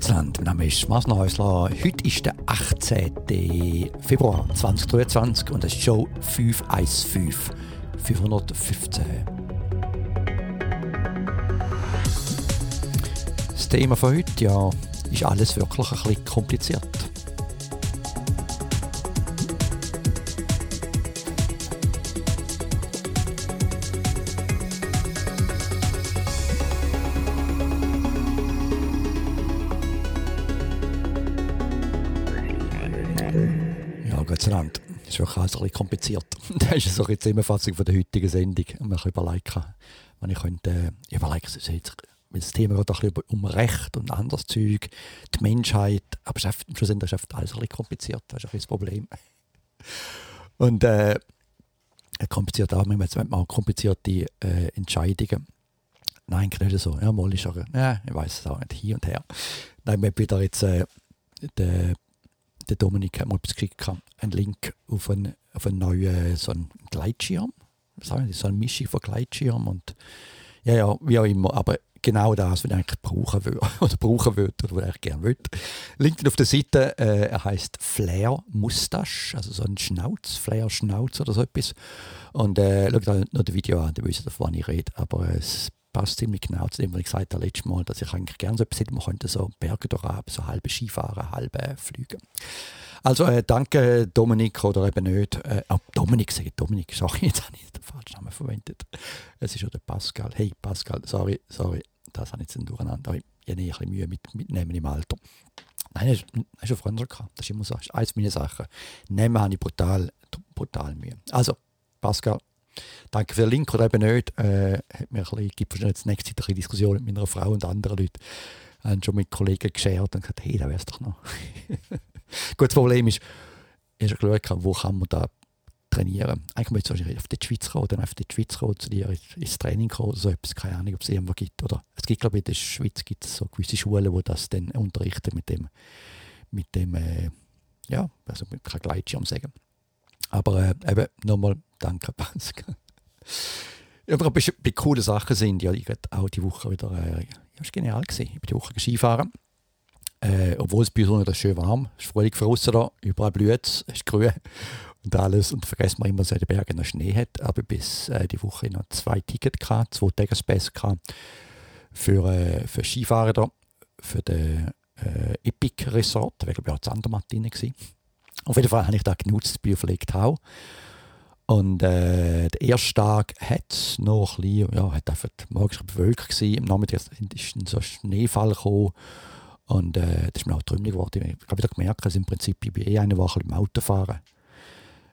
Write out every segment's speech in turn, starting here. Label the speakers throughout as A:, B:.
A: Grüezi mein Name ist Marcel Häusler. Heute ist der 18. Februar 2023 und das ist Show 515 515. Das Thema von heute, ja, ist alles wirklich ein bisschen kompliziert. Bisschen kompliziert. das ist so eine Zusammenfassung von der heutigen Sendung. Man kann überlegen, wenn ich könnte, äh, überlegen, weil das Thema geht auch ein bisschen um Recht und anderes Zeug, die Menschheit, aber schlussendlich ist alles ein bisschen kompliziert, das ist ein das Problem. Und äh, kompliziert auch, manchmal auch komplizierte äh, Entscheidungen. Nein, nicht so. Ja, mal ist auch, ja, ich weiß es auch nicht, hier und her. Nein, wir haben wieder jetzt äh, den der Dominik hat etwas geschickt, einen Link auf einen, auf einen neuen so einen Gleitschirm. So eine Mischung von Gleitschirm und ja, ja, wie auch immer, aber genau das, was ich eigentlich brauchen will, oder brauchen würde, oder was ich gerne will. Linkt auf der Seite, äh, er heißt Flair Mustache, also so ein Schnauz, Flair Schnauz oder so etwas. Und äh, schaut euch noch das Video an, dann wisst ihr, davon ich rede. Aber es passt ziemlich genau zu dem, was ich gesagt habe letztes Mal, dass ich eigentlich gerne so etwas hätte. Man könnte so Berge durchab, so halbe Skifahren, halbe Fliegen. Also äh, danke Dominik oder eben nicht. Äh, oh, Dominik, sage Dominik, sorry, jetzt habe ich den falschen Namen verwendet. Es ist ja der Pascal. Hey Pascal, sorry, sorry, das habe ich jetzt durcheinander. Ich habe ein bisschen Mühe mit Mitnehmen im Alter. Nein, das ist schon früher gehabt. Das ist immer so. Das ist eines meiner Sachen. Nehmen habe ich brutal, brutal Mühe. Also, Pascal, Danke für den Link oder eben nicht. Äh, hat mir ein bisschen, gibt wahrscheinlich nächste Zeit eine Diskussion mit meiner Frau und anderen Leuten. Haben schon mit Kollegen geshared und gesagt, hey, da wär's doch noch. Gut, das Problem ist, ich habe geschaut, wo kann man da trainieren. Eigentlich müsste ich auf die Schweiz kommen, dann auf die Schweiz kommen, zu dir ins Training kommen so etwas. Keine Ahnung, ob es irgendwo gibt. Oder es gibt, glaube ich, in der Schweiz gibt es so gewisse Schulen, die das dann unterrichten mit dem, mit dem äh, ja, also man kann Gleitschirm sagen. Aber äh, eben, nochmal danke, Pascal. Ja, aber bei, coolen Sachen sind ja ich auch die Woche wieder, äh, ja, war genial. Gewesen. Ich bin die Woche Skifahren. Äh, obwohl es bei uns noch schön warm ist, fröhlich draußen da, überall blüht es, ist grün und alles. Und vergessen wir immer, dass es in den Bergen noch Schnee hat. Aber bis äh, die Woche noch zwei Tickets zwei Tagespass gehabt für, äh, für Skifahren da, für den äh, Epic Resort. Da war, glaube ich, auch Zandermatt drin. Gewesen. Auf jeden Fall habe ich da genutzt bei Fleckthau. Und äh, der erste Tag hat es noch ein bisschen, ja, hat einfach morgens bewölkt gewesen. Am Nachmittag ist so ein Schneefall gekommen. Und äh, das ist mir auch trümmelig geworden. Ich habe wieder gemerkt, dass im Prinzip ich bin eh eine Woche im Autofahren.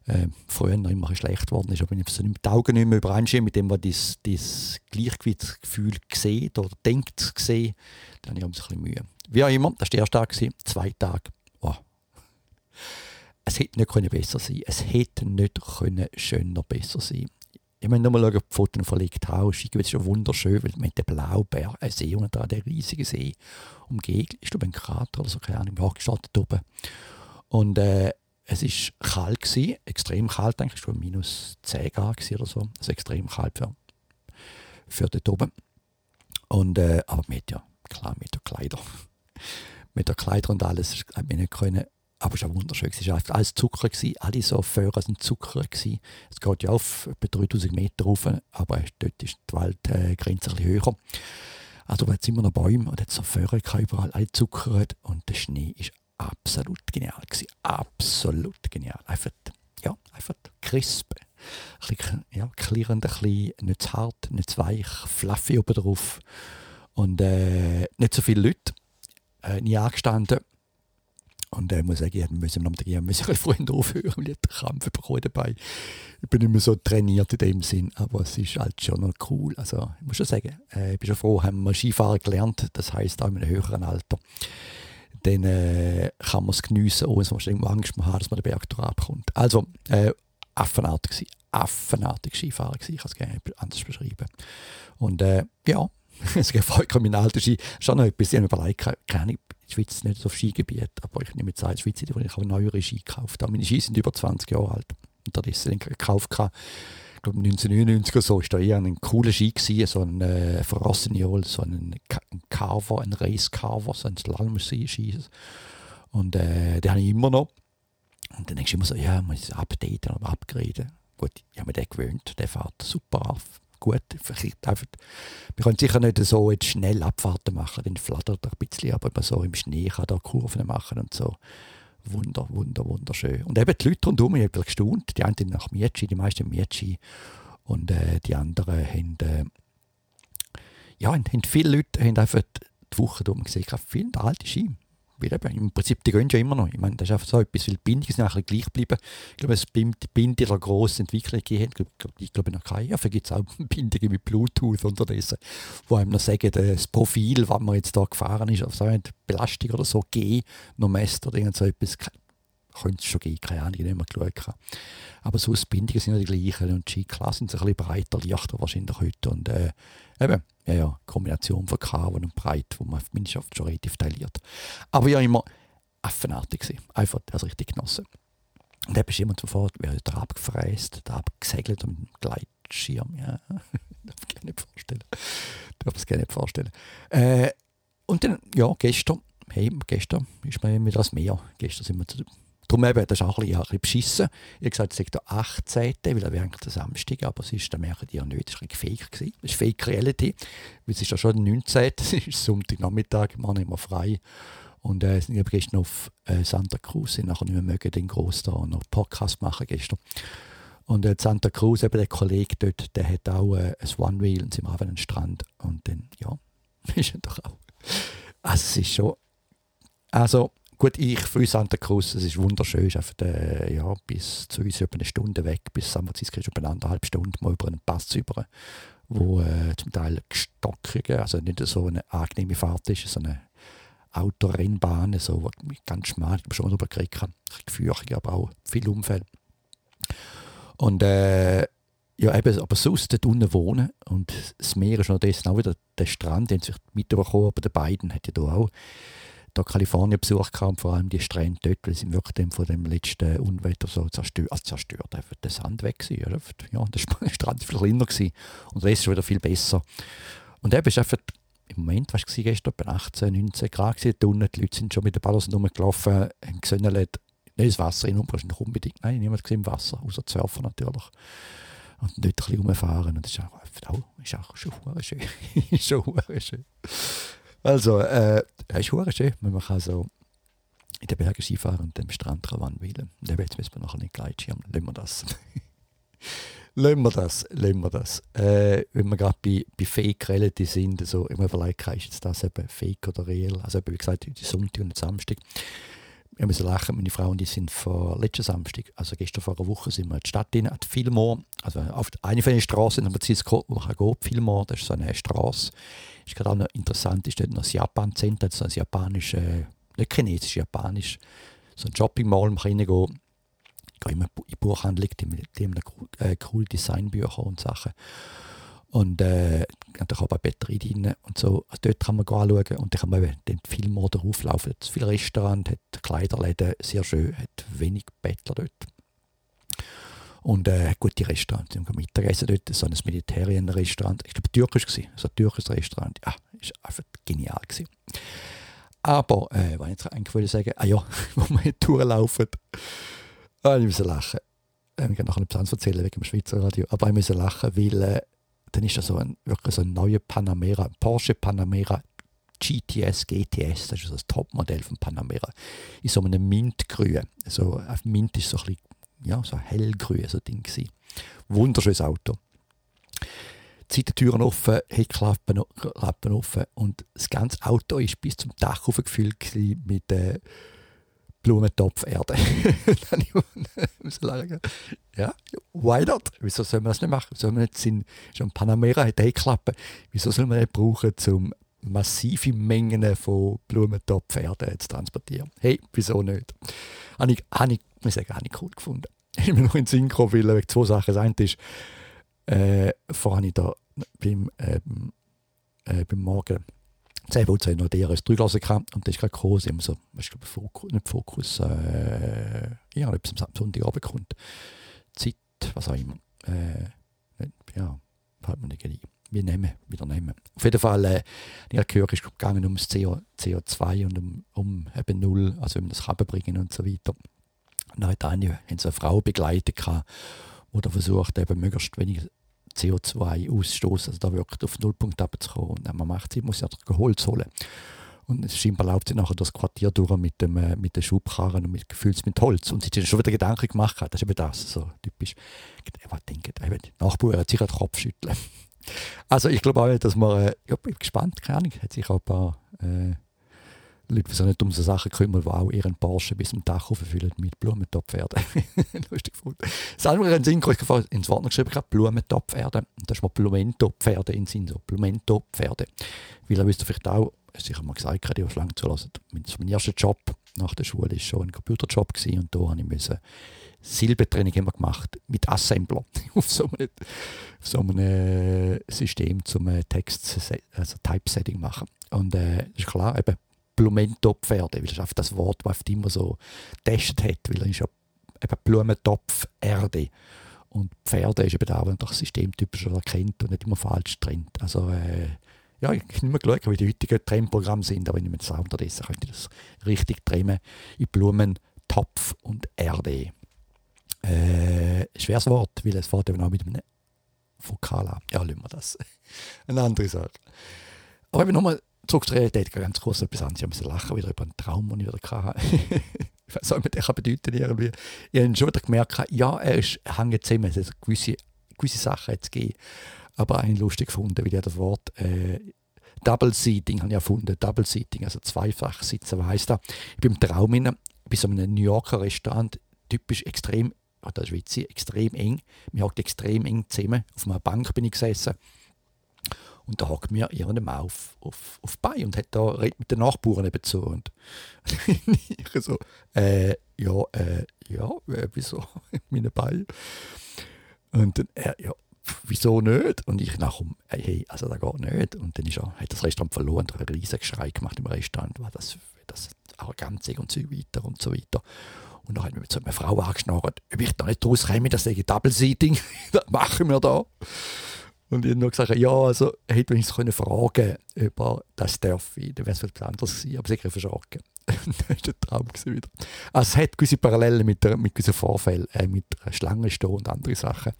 A: Äh, früher noch immer schlecht geworden ist, aber ich so die Augen nicht mehr übereinstimmen mit dem, was dieses, dieses Gleichgewichtsgefühl sieht oder denkt sehen, dann habe ich ein bisschen Mühe. Wie auch immer, das war der erste Tag, zwei Tage. Oh es hätte nicht können besser sein Es hätte nicht können schöner besser sein ich meine, nur mal schauen, die Fotos von Lake Taos. Es ist schon wunderschön, weil mit dem Blauberg, ein See und da der riesige See umgeben. Ist du ein Krater oder so, keine Ahnung, ja, gestartet oben. Und äh, es war kalt, gewesen, extrem kalt, eigentlich schon minus 10 Grad oder so. Also extrem kalt für, für dort oben. Und, äh, aber mit ja, klar, mit den Kleider. mit den Kleider und alles, hat wir nicht können aber es war wunderschön. Es war alles Zucker. Gewesen. Alle so Föhren sind Zucker. Gewesen. Es geht ja auf etwa 3000 Meter rauf, aber dort ist die Waldgrenze ein höher. Also da sind immer noch Bäume und hat so Föhren überall, alle Zucker. Und der Schnee ist absolut genial. Gewesen. Absolut genial. Einfach, ja, einfach crisp. Ein bisschen, ja, klirrend, ein bisschen, nicht zu hart, nicht zu weich, fluffy oben drauf. Und äh, nicht so viele Leute. Äh, nie angestanden und äh, ich muss sagen, ich musste am ein bisschen früher aufhören, weil ich einen Krampf bekommen dabei. Ich bin nicht mehr so trainiert in dem Sinn, aber es ist halt schon noch cool. Also ich muss schon sagen, äh, ich bin schon froh, haben wir Skifahren gelernt, das heisst auch in einem höheren Alter. Dann äh, kann man es geniessen, ohne dass man Angst haben, dass man den Berg abkommt. Also, äh, affenartig gewesen. Affenartig Skifahren gewesen. Ich kann es gerne anders beschreiben. Und äh, ja, es gibt voll kriminal. Ski. Schon noch etwas, ich habe überlegt, keine Schweiz ist nicht so Skigebiet, aber ich nehme jetzt an, Schweiz, wo ich auch neuere Ski gekauft habe. Meine Ski sind über 20 Jahre alt. Unterdessen habe ich gekauft. ich glaube 1999 oder so, ist da eher ein cooler Ski gewesen, so ein äh, Rossignol, so ein, ein Carver, ein Race Carver, so ein Slalom-Ski. Und äh, den habe ich immer noch. Und dann denkst du immer so, ja, man muss updaten oder upgraden. Gut, ich habe mich den gewöhnt, der fährt super auf. Gut, einfach, wir können sicher nicht so jetzt schnell Abfahrten machen, dann flattert er ein bisschen, aber so im Schnee kann er Kurven machen und so. Wunder, wunder, wunderschön. Und eben die Leute rundherum, ich habe gestaunt, die einen nach Mietschi, die meisten Mietschi und äh, die anderen haben, äh, ja, haben, viele Leute haben einfach die Woche gesehen, viele alte Ski im Prinzip, die gehen ja immer noch. Ich meine, das ist einfach so etwas, weil die Bindungen sind ein gleich geblieben. Ich glaube, es die Bindung der grossen Entwicklung gegeben. Ich glaube noch keine. Ja, gibt es auch Bindungen mit Bluetooth unterdessen, wo einem noch sagen, das Profil, was man jetzt da gefahren ist, also eine Belastung oder so, G noch messt oder irgend so etwas könnte es schon geben, keine Ahnung, ich nicht mehr geschaut Aber sonst, Bindungen sind ja die gleichen und die Ski-Klassen sind ein bisschen breiter, leichter wahrscheinlich heute und äh, eben, ja, ja, Kombination von Carbon und Breit, wo man auf Mannschaft schon relativ teilt. Aber ja, immer affenartig gewesen. Einfach das richtig genossen. Und dann bist du immer sofort, wer hat da abgefräst, da abgesegelt und mit dem Gleitschirm, ja. darf ich gar nicht vorstellen. Darf ich gar nicht vorstellen. Äh, und dann, ja, gestern, hey, gestern ist mir wieder das Meer. Gestern sind wir zu Darum eben, das ist auch ein bisschen, ein bisschen beschissen. Ich habe gesagt, es ist der 18., weil er wäre der Samstag, aber es ist, dann merken die ja nicht, es war fake. Gewesen. Es ist Fake Reality, weil es ist ja schon der 19., es ist Sonntagnachmittag, man immer frei. Und äh, sind gestern auf äh, Santa Cruz, sind nachher nicht mehr mögen, den groß da noch Podcast machen gestern. Und äh, Santa Cruz, eben der Kollege dort, der hat auch äh, ein One-Wheel und sind auf einen Strand. Und dann, ja, ist er doch auch. Also es ist schon, also Gut, ich für Santa Cruz, es ist wunderschön, ist einfach der, ja, bis zu uns über eine Stunde weg, bis San Francisco ist über eineinhalb Stunden mal über einen Pass über, wo äh, zum Teil gestockige, also nicht so eine angenehme Fahrt ist, so eine Autorennbahn, so ganz schmal, ich schon drüber gekriegt habe, gefürchtig, aber auch viel Unfälle. Und äh, ja, eben, aber sonst dort unten wohnen und das Meer ist noch dessen auch wieder der Strand, den sich mitbekommen, aber der beiden hat ja da auch da Kalifornien besucht und vor allem die Strände dort, weil sie wirklich von dem letzten Unwetter so zerstört, also zerstört einfach der Sand weg war. Ja, der Strand war viel kleiner gewesen. und der ist wieder viel besser. Und eben ist einfach im Moment, was war gestern, etwa 18, 19 Grad gewesen, unten, die Leute sind schon mit den Ballons rumgelaufen, haben gesehen, nicht das Wasser in ist noch unbedingt, nein, niemand gesehen im Wasser, außer die Surfer natürlich. Und dort ein bisschen rumfahren und das ist auch, ist auch schon schön. schon schön. Also, äh, es ist hure schön, man kann so in den Bergen Skifahren und am Strand wählen. Und jetzt müssen wir nachher nicht Gleitschirm. Lassen wir das. lassen wir das, lassen wir das. Äh, wenn wir gerade bei, bei Fake Reality sind, also immer überlegt, ist das eben Fake oder real? Also wie gesagt, die Sonntag und Samstag. Wir müssen lachen, meine Frau und ich sind vor letzten Samstag, also gestern vor einer Woche, sind wir in die Stadt rein, at Fillmore, also auf eine von den Straßen San Francisco, wo man geht, Fillmore, das ist so eine Straße, ist gerade auch noch interessant, ist dort noch das Japan-Center, das ist ein japanisches, nicht chinesisch, japanisch, so ein Shopping-Mall, man kann reingehen, ich gehe immer in die Buchhandlung, die, die haben äh, coole Designbücher und Sachen. Und äh, da kann man Batterie drin und so. Also dort kann man anschauen und dann kann man den Film oder auflaufen. Es viele Restaurants, hat Kleiderläden, sehr schön, hat wenig Bettler dort. Und äh, gute Restaurants. Wir haben Mittagessen dort, so ein Mediterranean-Restaurant. Ich glaube, türkisch war so ein türkisches Restaurant. Ja, ist einfach genial gewesen. Aber, äh, was ich jetzt eigentlich wollte sagen, ah ja, wo wir hier durchlaufen, ah, ich muss lachen. Ich kann noch etwas erzählen wegen dem Schweizer Radio. Aber ich muss lachen, weil äh, dann ist das so ein, wirklich so ein neuer Panamera, Porsche Panamera GTS, GTS, das ist das Topmodell von Panamera, in so einem Mintgrün. Also, Mint ist so ein bisschen ja, so hellgrün so Ding gewesen. Wunderschönes Auto. Die Seitentüren offen, Heckklappen offen und das ganze Auto ist bis zum Dach aufgefüllt mit äh, Ich sagen, ja, why not? Wieso soll man das nicht machen? Soll man nicht in, schon Panamera hat Heckklappen, wieso soll man nicht brauchen, um massive Mengen von Blumentopferde zu transportieren? Hey, wieso nicht? Habe ich, habe ich muss sagen, habe ich cool gefunden. Ich bin noch in den Sinn weil wegen zwei Sachen. Das eine ist, äh, vorhin da beim, ähm, äh, beim Morgen 10 Uhr noch DRS 3 gelassen gehabt und das ist gerade gekommen, sie so, ich glaube, Fokus, nicht Fokus, äh, ja, etwas am Sonntagabend kommt. Zeit, was auch immer. Äh, ja, fällt mir nicht ein. Wir nehmen, wieder nehmen. Auf jeden Fall, äh, ich habe gehört, es gegangen um das CO, CO2 und um, um eben Null, also man das bringen und so weiter. Und dann hat eine, eine Frau begleitet, die versucht, eben möglichst wenig CO2 ausstoßen, also da wirklich auf Nullpunkt abzukommen. Und man macht sie, muss ja Holz holen. Und es scheinbar läuft sie nachher das Quartier durch mit dem, äh, mit den Schubkarren und mit gefüllt mit Holz. Und sie hat schon wieder Gedanken gemacht, das ist eben das, so typisch. Was denken, die Nachbarn hat sich den Kopf schütteln. Also ich glaube auch, dass man, äh, ja, bin gespannt, keine Ahnung, hat sich auch ein paar äh, Leute, die sich nicht um so Sachen kümmern, die auch ihren Porsche bis zum Dach auffüllen mit Blumentopferde. Lustig gefunden. Das andere in Sinn, ich habe ins Wort geschrieben, habe Blumentopferde. Und da ist mir Blumentopferde in Sinn, so Blumentopferde. Weil ihr wisst vielleicht auch, sicher mal gesagt, ich habe lange zulassen. Mein erster Job nach der Schule war schon ein Computerjob gewesen, und da habe ich Silbetraining immer gemacht mit Assembler auf so einem, auf so einem System zum äh, Text, also Typesetting machen. Und äh, ist klar, eben Blumentopf-Erde, weil das das Wort, das immer so getestet hat, weil er ist ja eben Blumentopf-Erde. Und Pferde ist eben da, wenn das System typisch erkennt und nicht immer falsch trennt. Also äh, ja, ich habe nicht mehr geschaut, wie die heutigen Trennprogramme sind, aber wenn ich mir das unterdessen könnte ich das richtig trennen in Blumen, Topf und Erde. Äh, schweres Wort, weil es fährt eben auch mit einem Vokal an. Ja, lassen wir das. Eine andere Sache. Aber eben nochmal zurück zur Realität, ganz kurz etwas anderes. Ich musste lachen wieder über einen Traum, den ich wieder hatte. ich weiß nicht, was das bedeuten irgendwie. Ich habe schon wieder gemerkt, ja, er ist hängen zusammen. Also gewisse, gewisse Sachen hat es gegeben aber eigentlich lustig gefunden, weil ich das Wort äh, Double Seating habe ich erfunden. Double Seating, also zweifach sitzen, heisst das? Ich bin im Traum in, bei einem New Yorker Restaurant, typisch extrem, oder Schweiz, extrem eng. Wir hocken extrem eng zusammen. Auf einer Bank bin ich gesessen. Und da hockt mir irgendein auf, auf, auf Bein und hat da mit den Nachbarn nebenzu. Und ich so, äh, ja, äh, ja, äh, wieso? Meine Beine. Und dann, er, ja, wieso nicht? Und ich nachher, hey, also das geht nicht. Und dann ist er, hat das Restaurant verloren und einen riesigen Schrei gemacht im Restaurant, war das, das Arroganz und so weiter und so weiter. Und dann hat mir mit so einer Frau angeschnarrt, ob ich da nicht rauskomme, das ist Double Seating, das machen wir da. Und ich habe nur gesagt, ja, also hätte ich es fragen können, ob das darf dann wäre es etwas anderes gewesen, aber sicher verschrocken. das war der Traum wieder. Also es hat gewisse Parallelen mit, der, mit gewissen Vorfällen, äh, mit Schlangen und andere Sachen.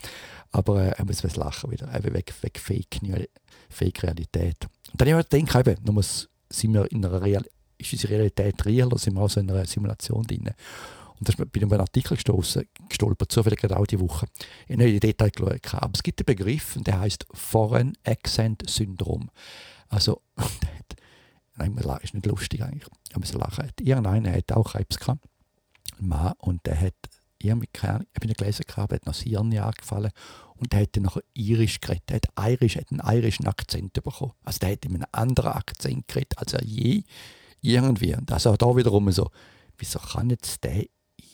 A: Aber äh, ich muss lachen wieder, eben wegen, wegen Fake, Fake Realität. Und dann habe ich gedacht, eben, muss, sind wir in einer Real, ist unsere Realität real oder sind wir auch so in einer Simulation drin? Und da bin ich auf einen Artikel gestoßen, gestolpert, zufällig gerade auch die Woche. Ich habe nicht in Detail geschaut, aber es gibt einen Begriff, der heißt Foreign Accent Syndrom. Also, nein, das ist nicht lustig eigentlich, ich muss lachen. Irgendeiner hat auch Krebs gehabt, ein Mann, und der hat irgendwie, keine ich habe gelesen, gehabt, hat noch das Hirn angefallen und der hat dann nachher irisch geredet. Der hat, irisch, hat einen irischen Akzent bekommen. Also der hat einen anderen Akzent geredet als er je irgendwie. Und also auch da wiederum so, wieso kann jetzt der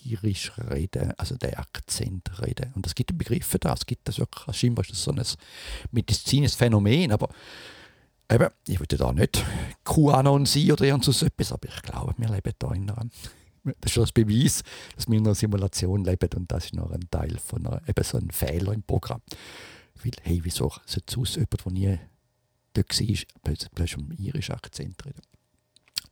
A: irisch reden, also der Akzent reden? Und es gibt Begriffe da, es gibt das wirklich, scheinbar ist das so ein medizinisches Phänomen, aber eben, ich würde da nicht QAnon sein oder irgend so etwas, aber ich glaube, wir leben da in einer das ist schon das Beweis, dass wir in einer Simulation leben und das ist noch ein Teil von einer, eben so einem Fehler im Programm. Weil, hey, wieso sollte aus jemand, der nie dort war, plötzlich um irischen Akzent reden?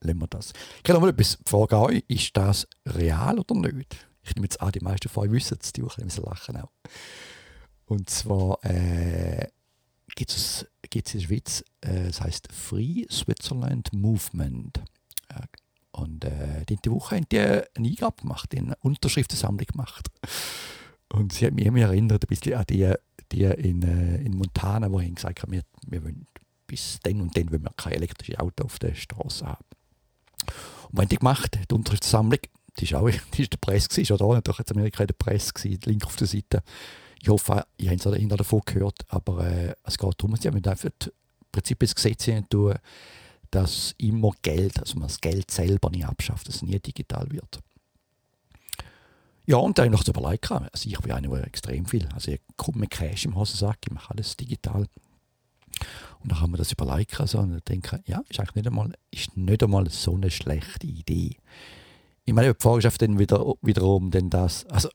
A: Lassen wir das. Ich kann noch mal etwas fragen, ist das real oder nicht? Ich nehme jetzt an, die meisten von euch wissen es, die auch ein lachen auch. Und zwar äh, gibt es in der Schweiz, äh, das heißt Free Switzerland Movement. Äh, und äh, die Woche haben die eine Eingabe gemacht, eine Unterschriftensammlung gemacht. Und sie hat mich immer erinnert ein bisschen an die, die in, äh, in Montana, wo ich gesagt habe, wir, wir wollen bis dann und dann wollen wir kein elektrisches Auto auf der Straße haben. Und wenn die gemacht, die Unterschriftensammlung, die war auch die ist der Presse, ist auch da natürlich in Amerika der Presse, gewesen, Link auf der Seite. Ich hoffe, ihr habt es davon gehört, aber äh, es geht darum, sie haben einfach im Prinzip das Gesetz tun, dass immer Geld, also man das Geld selber nicht abschafft, dass es nie digital wird. Ja, und dann noch zu überlegen, also ich bin einer, der extrem viel, also ich komme mit Cash im Hosensack, ich mache alles digital. Und dann kann man das überlegen also, und denken, ja, ist eigentlich nicht einmal, ist nicht einmal so eine schlechte Idee. Ich meine, die Frage ist dann wieder, wiederum denn das, also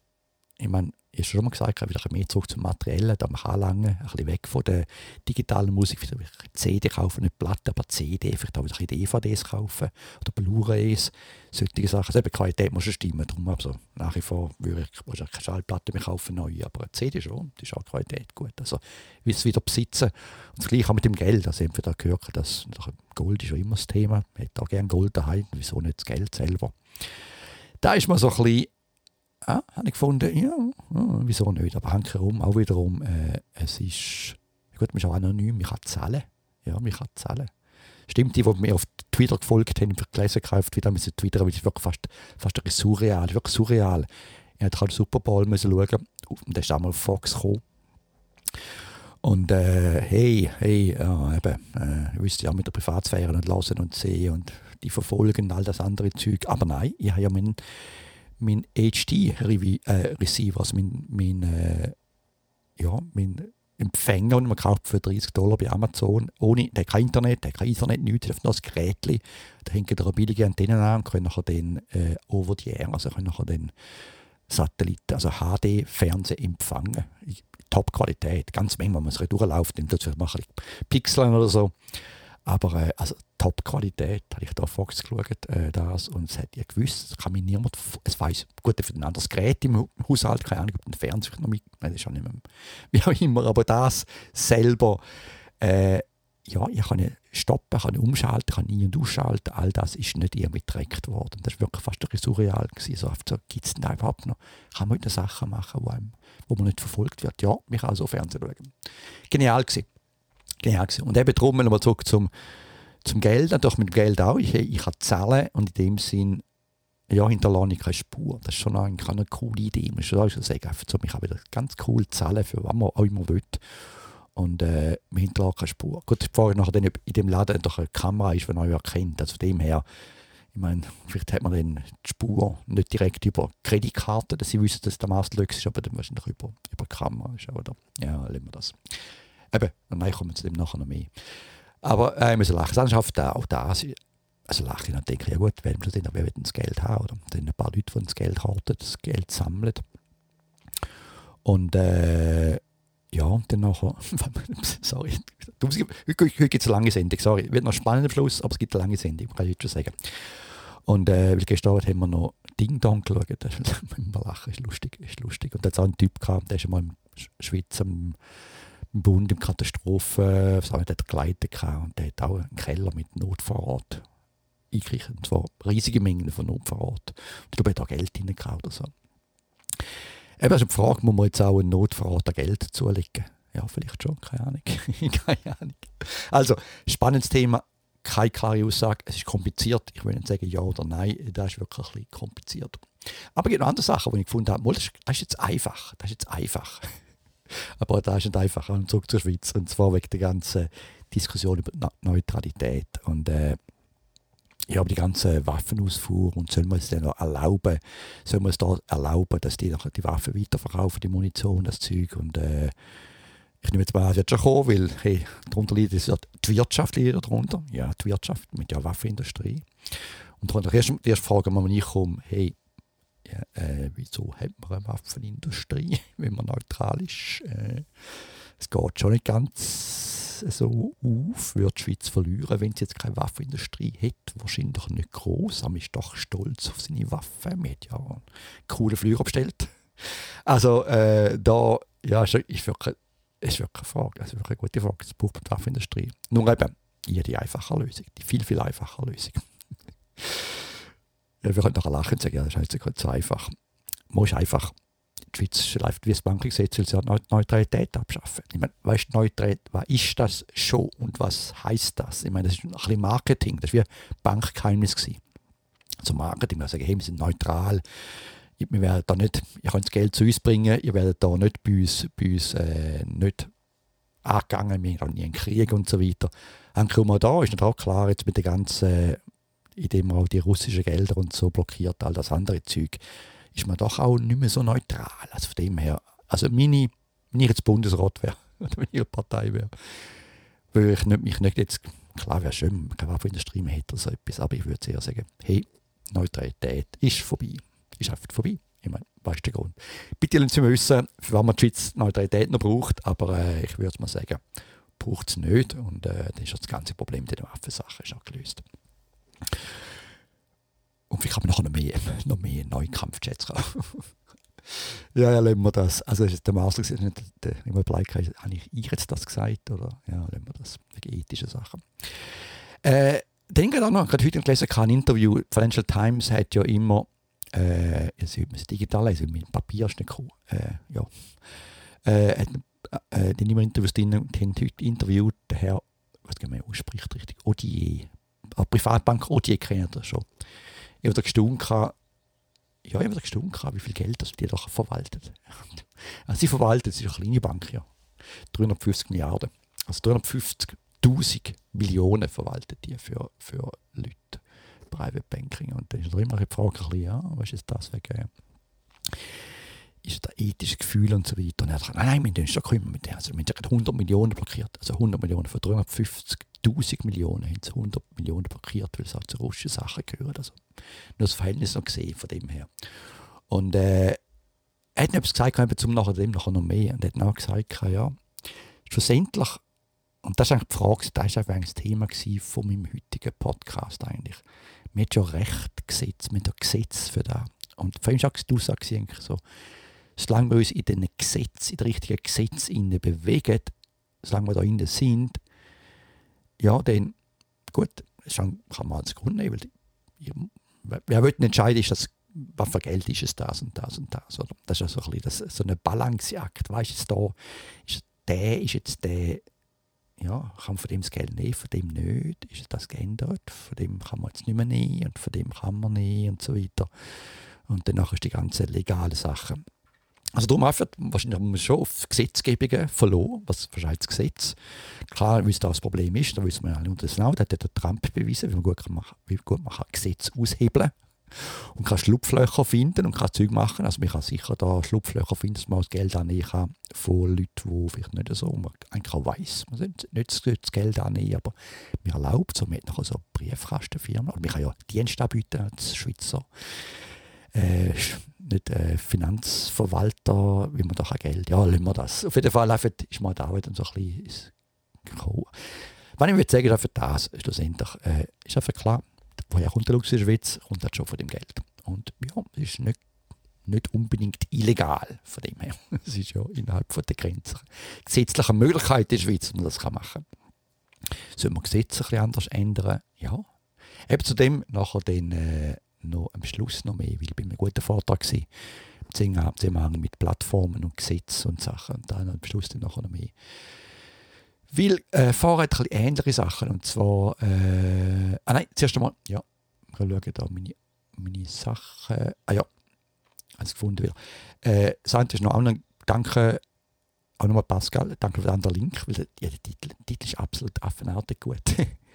A: ich meine, ich habe schon mal gesagt, wieder mehr zurück zum Materiellen, da man anlangen, ein bisschen weg von der digitalen Musik, wieder CD kaufen, nicht Platte, aber CD, vielleicht auch wieder ein DVDs kaufen oder Blu-rays, solche Sachen. Also eben, Qualität muss schon stimmen, darum also nach wie vor würde ich keine Schallplatte mehr kaufen, neu, aber eine CD schon, die ist auch Qualität gut. Also, wie es wieder besitzen. Und das Gleiche auch mit dem Geld, also entweder gehört, dass Gold ist ja immer das Thema, man hätte auch gerne Gold daheim, wieso nicht das Geld selber. Da ist man so ein bisschen ah, habe ich gefunden, ja, ja, wieso nicht? Aber herum auch wiederum, äh, es ist, gut, man ist auch anonym, ich kann zahlen. Ja, ich kann zahlen. Stimmt, die, die mir auf Twitter gefolgt haben, gelesen gekauft, wie müssen twittern, weil es wirklich fast, fast surreal, wirklich surreal. Ich musste halt Super Bowl müssen schauen und da ist einmal Fox gekommen. Und äh, hey, hey, ja, eben, äh, ich wüsste ja mit der Privatsphäre und lassen und sehen und die verfolgen und all das andere Zeug. Aber nein, ich habe ja meinen mein HD-Receiver, also mein, mein, äh, ja, mein Empfänger, den man kauft für 30 Dollar bei Amazon, ohne, der hat kein Internet, der hat kein Ethernet, nichts, der hat nur ein Gerät, da er eine billige Antenne an und können nachher den äh, over the air, also können nachher den Satelliten, also HD-Fernsehen empfangen. Top-Qualität, ganz manchmal, wenn man es durchläuft, dann tut es vielleicht Pixeln oder so. Aber äh, also Top-Qualität, habe ich da Fox geschaut, äh, das, und es hat ja gewusst, es kann mir niemand, es weiß gut, für ein anderes Gerät im Haushalt, keine Ahnung, ob ein Fernseher noch mit, nein, das ist auch nicht mehr, wie auch immer, aber das selber, äh, ja, ich kann stoppen, kann umschalten, kann ein- und ausschalten, all das ist nicht irgendwie getrackt worden. Das war wirklich fast ein surreal. Gewesen. So so, gibt es denn da überhaupt noch, kann man heute Sachen machen, wo, einem, wo man nicht verfolgt wird? Ja, mich auch so Fernsehen schauen. Genial gewesen. Genau. Und eben darum, nochmal zurück zum, zum Geld, natürlich mit dem Geld auch. Ich, ich kann zahlen und in dem Sinn ja, hinterlasse ich keine Spur. Das ist schon eine, eine coole Idee. Muss schon sagen, so, ich kann wieder ganz cool zahlen, für was man auch immer will. Und äh, man hinterlässt keine Spur. Gut, die Frage nachher, in dem Laden doch eine Kamera ist, die man erkennt. Also von dem her, ich meine, vielleicht hat man dann die Spur nicht direkt über Kreditkarte, dass sie wissen, dass der Master ist, aber dann wahrscheinlich über, über Kamera. Ja, lassen wir das. Eben, und dann kommen wir zu dem nachher noch mehr. Aber äh, ich muss lachen. Dann schafft auch das. Also lache ich dann denke ja gut, wir wer will das Geld haben? Oder dann ein paar Leute, die das Geld horten, das Geld sammeln. Und äh, ja, und dann nachher, sorry, heute gibt es eine lange Sendung, sorry, wird noch spannend am Schluss, aber es gibt eine lange Sendung, kann ich jetzt schon sagen. Und äh, weil gestern haben wir noch Ding Dong geschaut, das ist, lachen, ist lustig, ist lustig. Und da hat es auch einen Typ gehabt, der ist mal in der Schweiz am im Bund im Katastrophen, was hat er geleitet und der hat auch einen Keller mit Notvorrat eingerichtet, und zwar riesige Mengen von Notvorrat. Und ich glaube, er hat auch Geld reingehauen oder so. Eben, also die Frage, muss man jetzt auch einen Notvorrat an Geld zulegen? Ja, vielleicht schon, keine Ahnung. keine Ahnung. Also, spannendes Thema, keine klare Aussage, es ist kompliziert. Ich will nicht sagen ja oder nein, das ist wirklich ein bisschen kompliziert. Aber es gibt noch andere Sachen, die ich gefunden habe, das ist jetzt einfach, das ist jetzt einfach. Aber da ist nicht einfach ein Zug zur Schweiz. Und zwar wegen der ganzen Diskussion über Neutralität. Und äh, ja, aber die ganze Waffenausfuhr und soll man es dann noch erlauben, soll man es da erlauben, dass die die Waffen weiterverkaufen, die Munition, das Zeug und äh, ich nehme jetzt mal an, es wird schon kommen, weil hey, darunter liegt die Wirtschaft liegt darunter, ja, die Wirtschaft mit der Waffenindustrie. Und die erste, die erste Frage, wenn man nicht kommt, hey, ja, äh, wieso hat man eine Waffenindustrie, wenn man neutral ist? Äh, es geht schon nicht ganz so auf, wird die Schweiz verlieren, wenn sie jetzt keine Waffenindustrie hätte. Wahrscheinlich nicht groß, aber ist doch stolz auf seine Waffen. Man hat ja einen coolen Flüger bestellt. Also äh, da ja, ist, ist, wirklich, ist wirklich eine Frage, also wirklich eine gute Frage. Es braucht die Waffenindustrie. Nur eben, ja, die einfache Lösung, die viel, viel einfache Lösung. Ja, wir können nachher lachen und sagen, ja, das ist halt so einfach. Man muss einfach, die Schweiz läuft wie das Bankgesetz, will sie Neutralität abschaffen. Ich meine, weißt Neutralität, was ist das schon und was heißt das? Ich meine, das ist ein bisschen Marketing, das war wie Bankgeheimnis. Gewesen. Also Marketing, wir sagen, hey, wir sind neutral, wir werden da nicht, ihr könnt das Geld zu uns bringen, ihr werdet da nicht bei uns, bei uns äh, nicht angegangen, wir haben nie einen Krieg und so weiter. Dann kommen wir da, ist nicht auch klar, jetzt mit der ganzen indem man auch die russischen Gelder und so blockiert, all das andere Zeug, ist man doch auch nicht mehr so neutral. Also von dem her, also meine, wenn ich jetzt Bundesrat wäre, oder wenn ich eine Partei wäre, würde ich nicht, mich nicht jetzt, klar wäre schön, keine Waffenindustrie mehr hätte oder so etwas, aber ich würde eher sagen, hey, Neutralität ist vorbei. Ist einfach vorbei. Ich meine, weißt du den Grund. Bitte lassen Sie mir wissen, für was man die Schweiz Neutralität noch braucht, aber äh, ich würde mal sagen, braucht es nicht und äh, dann ist das ganze Problem mit den Waffensachen schon gelöst. Und vielleicht haben wir noch mehr, noch mehr Neukampfjets Ja, ja, lassen wir das. Also der Master ist nicht der, der Bleik, habe ich jetzt das gesagt? Oder? Ja, lassen wir das. Wegen ethischen Sachen. Äh, dann gerade auch noch, gerade heute gelesen, ein Interview. Financial Times hat ja immer, äh, jetzt man es digital lesen, mit Papier ist nicht cool. Äh, ja. Äh, hat, äh, die immer Interviews drin und haben heute interviewt, der Herr, was man ausspricht richtig, Odier. Eine Privatbank Odier kennt er schon. Ich habe gestaunt, ja, ich habe gestaunt, wie viel Geld das die doch verwaltet. Also sie verwaltet, es ist eine kleine Bank, ja. 350 Milliarden. Also 350.000 Millionen verwaltet die für, für Leute. Private Banking. Und dann ist da immer die Frage, ja, was ist das wegen ist das ethische Gefühl und so weiter. Und er sagt, nein, nein, wir müssen schon kommen mit dem. Also, wir haben 100 Millionen blockiert. Also 100 Millionen von 350.000 Millionen haben sie 100 Millionen blockiert, weil es auch zu russischen Sachen gehört. Also nur das Verhältnis noch gesehen von dem her. Und äh, er hat etwas gesagt, zum nachher dem noch mehr. Und er hat auch gesagt, ja, schlussendlich, und das ist eigentlich die Frage, das war eigentlich das Thema von meinem heutigen Podcast eigentlich. Wir haben ja Recht gesetzt, wir haben Gesetz für das. Und vor allem sagst du sagst eigentlich so, solange wir uns in den Gesetz, in den richtigen Gesetzen bewegen, solange wir da innen sind, ja, dann, gut, kann man als Grund nehmen, wer will entscheiden, ist das, was für Geld ist es das und das und das. Oder? Das ist also ein das, so ein Balanceakt. Weißt du, da ist der, ist jetzt der, ja, kann man von dem das Geld nehmen, von dem nicht, ist das geändert, von dem kann man jetzt nicht mehr nehmen und von dem kann man nehmen und so weiter. Und danach ist die ganze legale Sache. Also darum einfach, wahrscheinlich haben wir schon auf Gesetzgebungen verloren, was wahrscheinlich das Gesetz. Klar, wie es das Problem ist, da wissen wir alle unter das da hat der Trump bewiesen, wie man gut, kann wie gut man kann Gesetze aushebeln und kann Schlupflöcher finden und kann Zeug machen. Also man kann sicher da Schlupflöcher finden, dass man das Geld annehmen kann von Leuten, die vielleicht nicht so, man eigentlich auch weiss, man sollte nicht das Geld annehmen, aber mir erlaubt, so man hat noch so Briefkastenfirmen, oder man kann ja Dienste anbieten als Schweizer äh, nicht äh, Finanzverwalter, wie man da Geld, ja, lassen wir das. Auf jeden Fall einfach, ist mal da wieder so ein bisschen gekommen. Was ich würde sagen, ist für das schlussendlich, äh, ist einfach klar, woher kommt der Luxus in der Schweiz, kommt halt schon von dem Geld. Und ja, ist nicht, nicht unbedingt illegal von dem her. Es ist ja innerhalb von der Grenzen gesetzliche Möglichkeit in der Schweiz, dass man das machen kann. Sollen wir Gesetze ein bisschen anders ändern? Ja. Eben zudem nachher den äh, noch am Schluss noch mehr, weil ich bin ein guter Vortrag war, im Zusammenhang mit Plattformen und Gesetzen und Sachen und dann am Schluss dann noch mehr. Weil äh, hat ein ähnliche Sachen und zwar, äh, ah nein, zuerst einmal, ja, ich schauen da meine, meine Sachen, ah ja, als gefunden wieder. Äh, das ist noch noch, danke auch nochmal Pascal, danke für den anderen Link, weil der, ja, der, Titel, der Titel ist absolut affenartig gut.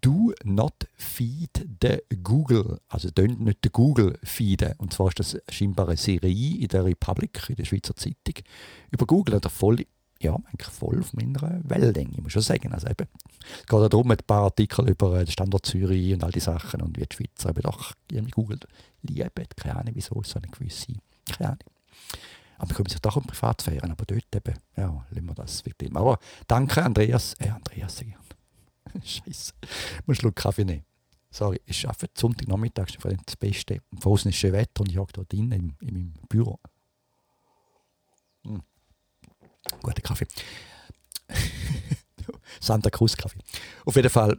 A: Do not feed the Google. Also tönt nicht den Google feeden. Und zwar ist das scheinbar eine Serie in der Republic, in der Schweizer Zeitung, über Google. Oder voll, ja, eigentlich voll auf meiner Wellenlänge, ich muss schon sagen. Also eben, es geht darum, ein paar Artikel über den Standort Zürich und all die Sachen und wie die Schweizer eben doch irgendwie Google lieben. Keine Ahnung, wieso so eine gewisse, keine Ahnung. Aber wir können sich doch um Privatsphäre, aber dort eben, ja, lassen wir das wirklich. Aber danke, Andreas, äh, Andreas, ja. Scheiße. Ich muss einen Kaffee nehmen. Sorry, ich arbeite Sonntagnachmittag, das das Beste. Von außen ist schön Wetter und ich hocke dort drin in, in meinem Büro. Mm. Guter Kaffee. Santa Cruz Kaffee. Auf jeden Fall,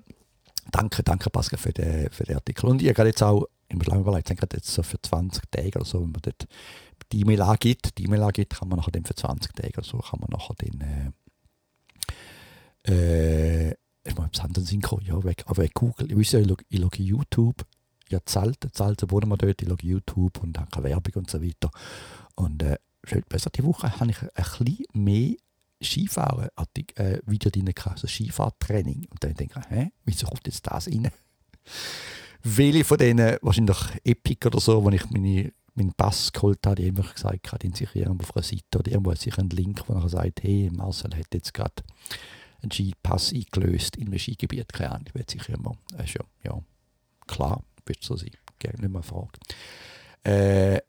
A: danke, danke Pascal für den, für den Artikel. Und ich habe jetzt auch, ich muss lange überlegt, ich jetzt so für 20 Tage oder so, wenn man dort die E-Mail angibt, die E-Mail angibt, kann man nachher dann für 20 Tage oder so, kann man nachher den äh, äh, ich meine, haben denn Synchro? Ja, weg, aber weg Google. Ich weiß ja, ich schaue YouTube. Ja, zahlt, zahlt wohnen wir dort, ich schaue YouTube und habe Werbung und so weiter. Und äh, besser, die Woche habe ich ein bisschen mehr Skifahren äh, drin gehabt, also Skifahrtraining. Und dann denke ich, hä, wieso kommt jetzt das rein? Welche von denen, wahrscheinlich Epic oder so, wo ich meine, meinen Pass geholt habe, die einfach gesagt hat, in sich irgendwo auf einer Seite oder irgendwo hat sich ein Link, wo er sagt, hey, Marcel hat jetzt gerade einen Skipass eingelöst in einem Skigebiet. Keine Ahnung, wird sicher immer. Das ist ja, ja klar, wird so sein. Gerne nicht mehr fragen. Äh,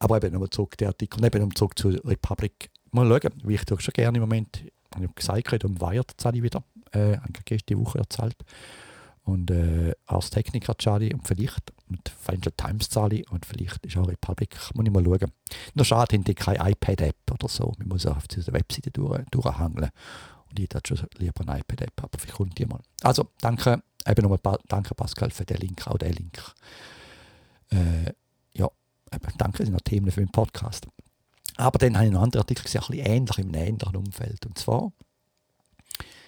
A: aber eben nochmal zurück, der Artikel, und eben nochmal zurück zur Republic. Mal schauen, wie ich tue schon gerne im Moment, ich habe gesagt, um Wired zahle ich wieder, äh, gestern Woche erzählt. Und äh, als Techniker zahle ich und vielleicht mit Financial Times zahle ich und vielleicht ist auch Republic, muss ich mal schauen. Nur schade, haben die keine iPad-App oder so. Man muss auf diese Webseite durch, durchhangeln. Und ich hätte schon lieber eine iPad-App, aber vielleicht kommt die mal. Also, danke, eben nochmal danke Pascal für den Link, auch den Link. Äh, ja, eben, danke, sind noch Themen für den Podcast. Aber dann habe ich noch andere Artikel gesehen, ein bisschen ähnlich, im ähnlichen Umfeld. Und zwar,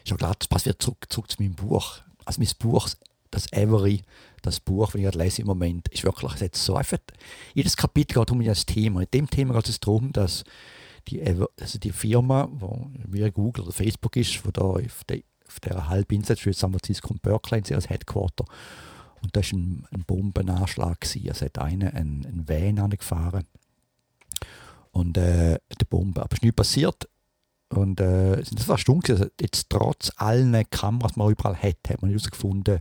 A: ist ja klar, das passt wieder zurück, zurück zu meinem Buch. Also mein Buch, das Avery, das Buch, das ich lese im Moment, ist wirklich jetzt so einfach, jedes Kapitel geht um das Thema. In dem Thema geht es darum, dass die, also die Firma, wo wie Google oder Facebook ist, wo da auf, der, auf der Halbinsel zwischen San Francisco und Berkeley ist das Headquarter. Und da war ein, ein Bombenanschlag. Gewesen. Es hat einer einen, einen Van angefahren. Und äh, die Bombe. Aber es ist nichts passiert. Und äh, war stumm. Also jetzt trotz allen Kameras, die man überall hat, hat man herausgefunden,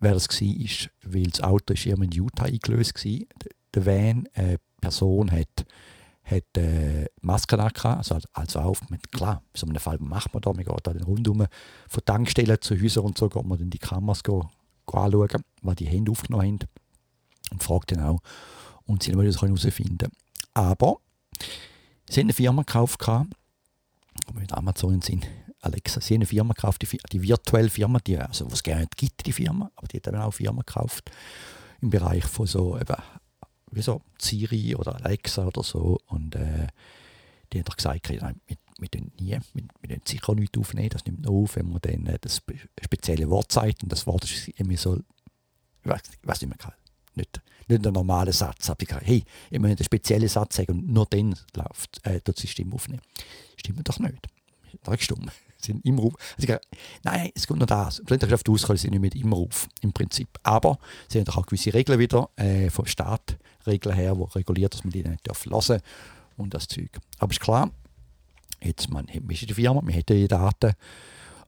A: wer das war. Weil das Auto ist in Utah eingelöst war. Der Van, eine äh, Person, hat hat äh, Masken angehabt, also, also auf, klar, in so einem Fall macht man da, man geht da den rundum von Tankstellen zu Häusern und so, geht man dann die Kameras go, go anschauen, was die Hände aufgenommen haben und fragt dann auch, und sie wollen das herausfinden. Aber sie haben eine Firma gekauft, wir mit Amazon sind, Alexa, sie haben eine Firma gekauft, die, die virtuelle Firma, die, also was es gerne gibt, die Firma, aber die hat dann auch eine Firma gekauft im Bereich von so eben wie so Siri oder Alexa oder so. Und äh, die haben gesagt, nein, mit, mit den nie, mit, mit den sicher nichts aufnehmen, das nimmt auf, wenn man dann äh, das spezielle Wort sagt. Und das Wort ist immer so, ich weiß, ich weiß nicht mehr, nicht, nicht ein normaler Satz. Aber ich gesagt, hey, ich muss einen speziellen Satz sagen und nur dann läuft, äh, die Stimme aufnehmen. Stimmt doch nicht. Das ist stumm sind immer auf. Also ich, nein, es kommt nur das. Die Ausgabe sind nicht mit immer auf, im Prinzip. Aber sie haben auch gewisse Regeln wieder äh, vom Staat, Regeln her, die reguliert, dass man die nicht darf lassen und das Zeug. Aber ist klar, jetzt man, sind die Firma, wir hätten die Daten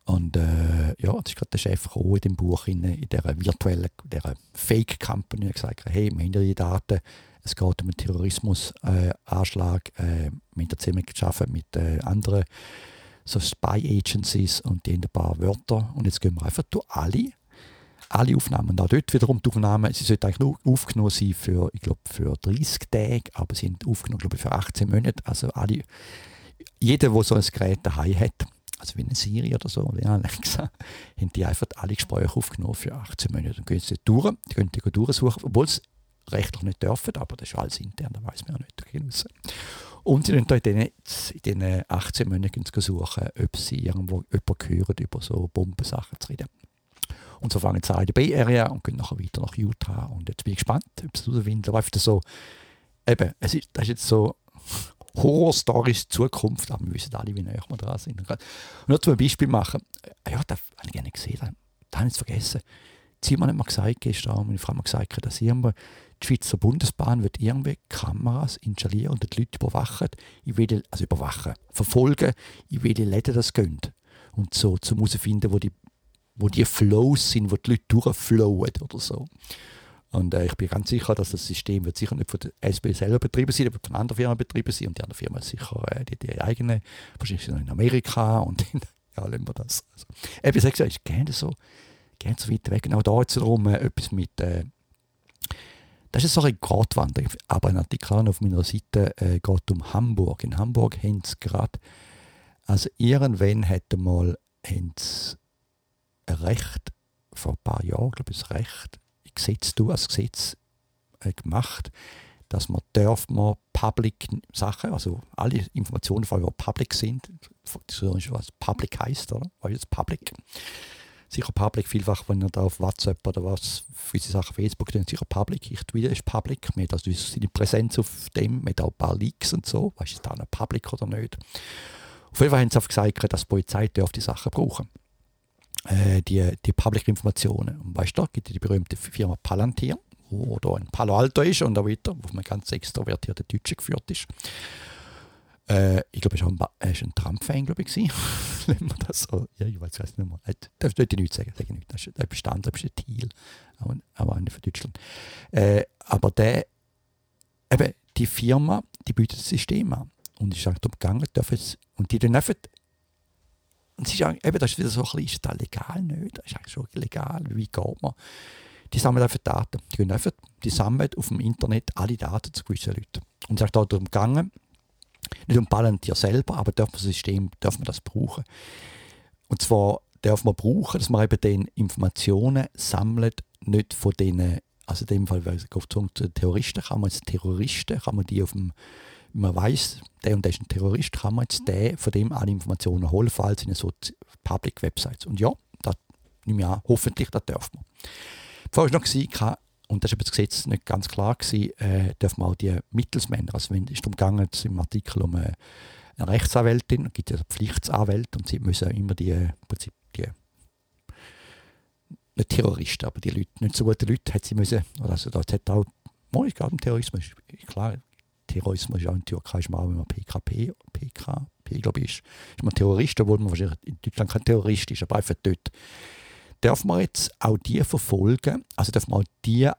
A: und äh, ja, das ist gerade der Chef gekommen in dem Buch, in, in dieser virtuellen, dieser Fake Company, und gesagt, hey, wir haben die Daten, es geht um einen Terrorismusanschlag, äh, äh, wir haben zusammen geschafft mit äh, anderen so Spy Agencies und die ein paar Wörter. Und jetzt gehen wir einfach durch alle, alle Aufnahmen. Da dort wiederum die Aufnahmen, sie sollten eigentlich nur aufgenommen sein für, ich glaube, für 30 Tage, aber sie sind aufgenommen, glaube ich, für 18 Monate. Also alle, jeder, der so ein Gerät daheim hat, also wie eine Siri oder so, oder Alexa, haben die einfach alle Gespräche aufgenommen für 18 Monate. Dann gehen sie durch, die können die durchsuchen, obwohl sie rechtlich nicht dürfen, aber das ist alles intern, da weiß man ja nicht. Und sie können in diesen 18 Monaten suchen, ob sie irgendwo jemanden hören, über so Bombensachen zu reden. Und so fangen sie an in der Bay Area und gehen nachher weiter nach Utah. Und jetzt bin ich gespannt, ob sie herausfinden. Aber einfach so, eben, es ist, das ist jetzt so Horror-Stories Zukunft, aber wir wissen alle, wie näher wir dran sind. Und nur zum Beispiel machen, ja, das habe ich gerne gesehen, da habe ich es vergessen. Simon hat mir gesagt, gestern, meine Frau hat mir gesagt, dass irgendwo die Schweizer Bundesbahn wird irgendwie Kameras installieren und die Leute überwachen, ich will, also überwachen, verfolgen, in welche Läden das gehen. Und so zum herausfinden, wo die, wo die Flows sind, wo die Leute durchflowen oder so. Und äh, ich bin ganz sicher, dass das System wird sicher nicht von der SB selber betrieben sein, aber von anderen Firma betrieben sein. Und die andere Firma ist sicher äh, die, die eigene, wahrscheinlich in Amerika und in, ja, lassen wir das. Also, eben, ich sage, ich das so, gerne so weit weg. Genau da jetzt darum, äh, etwas mit äh, das ist so eine Gratwanderung. Aber ein Artikel auf meiner Seite äh, geht um Hamburg. In Hamburg haben sie gerade, also irgendwann hätte mal ein Recht, vor ein paar Jahren, glaube ich, das Recht, Gesetz, du als Gesetz äh, gemacht, dass man darf man Public Sachen, also alle Informationen, die public sind, das ist was Public heißt, oder? Was ist Public? Sicher Public vielfach, wenn ihr da auf WhatsApp oder was diese Sachen Facebook tun, sicher Public. Ich Twitter ist Public. Man hat also seine Präsenz auf dem, hat auch ein paar Leaks und so. Weißt du, ist das noch Public oder nicht? Auf jeden Fall haben sie auch gesagt, dass die Polizei darf die Sachen brauchen. Äh, die, die Public-Informationen. Und weißt du, da gibt es die berühmte Firma Palantir, wo da in Palo Alto ist und da weiter, wo man ganz extrovertierte Deutsche geführt ist. Äh, ich glaube, er war ein, Trump-Fan, glaube ich. Wenn man das so, ja, ich weiß es nicht mehr. Das sollte ich nicht sagen, sage ich nicht. Das ist ein Bestand, das ist ein Thiel, aber, aber einer von Deutschland. Äh, aber der eben die Firma, die bietet das System an. Und ich sage, darum gegangen, dürfen es, und die einfach, und sie sagen, eben, das ist wieder so ein bisschen, ist das legal nicht? Das ist eigentlich schon legal, wie geht man? Die sammeln einfach Daten. Die, gehen einfach, die sammeln auf dem Internet alle Daten zu gewissen Leuten. Und es ist darum gegangen, nicht um Palantir selber, aber dürfen das System, dürfen wir das brauchen. Und zwar darf man brauchen, dass man eben den Informationen sammelt, nicht von denen, also in dem Fall, weil ich auf zu den Terroristen kann man jetzt Terroristen, kann man die auf dem, man weiß, der und der ist ein Terrorist, kann man jetzt den, von dem alle Informationen holen, falls in so Public Websites. Und ja, das nehme ich an, hoffentlich, das darf man. Vorher war noch, und das war das Gesetz nicht ganz klar, gewesen, äh, darf man auch die Mittelsmänner, also wenn es darum gegangen im Artikel um eine, eine Rechtsanwältin, es gibt ja Pflichtsanwälte und sie müssen immer die, im Prinzip die nicht Terroristen, aber die Leute, nicht so gute Leute, hat sie müssen, also da hat auch, oh, ich glaube, Terrorismus, klar, Terrorismus ist auch in der Türkei, ist man auch immer PKP, PKP, glaube ich, ist, ist man Terrorist, obwohl man wahrscheinlich in Deutschland kein Terrorist ist, aber einfach dort darf man jetzt auch die verfolgen, also darf man auch die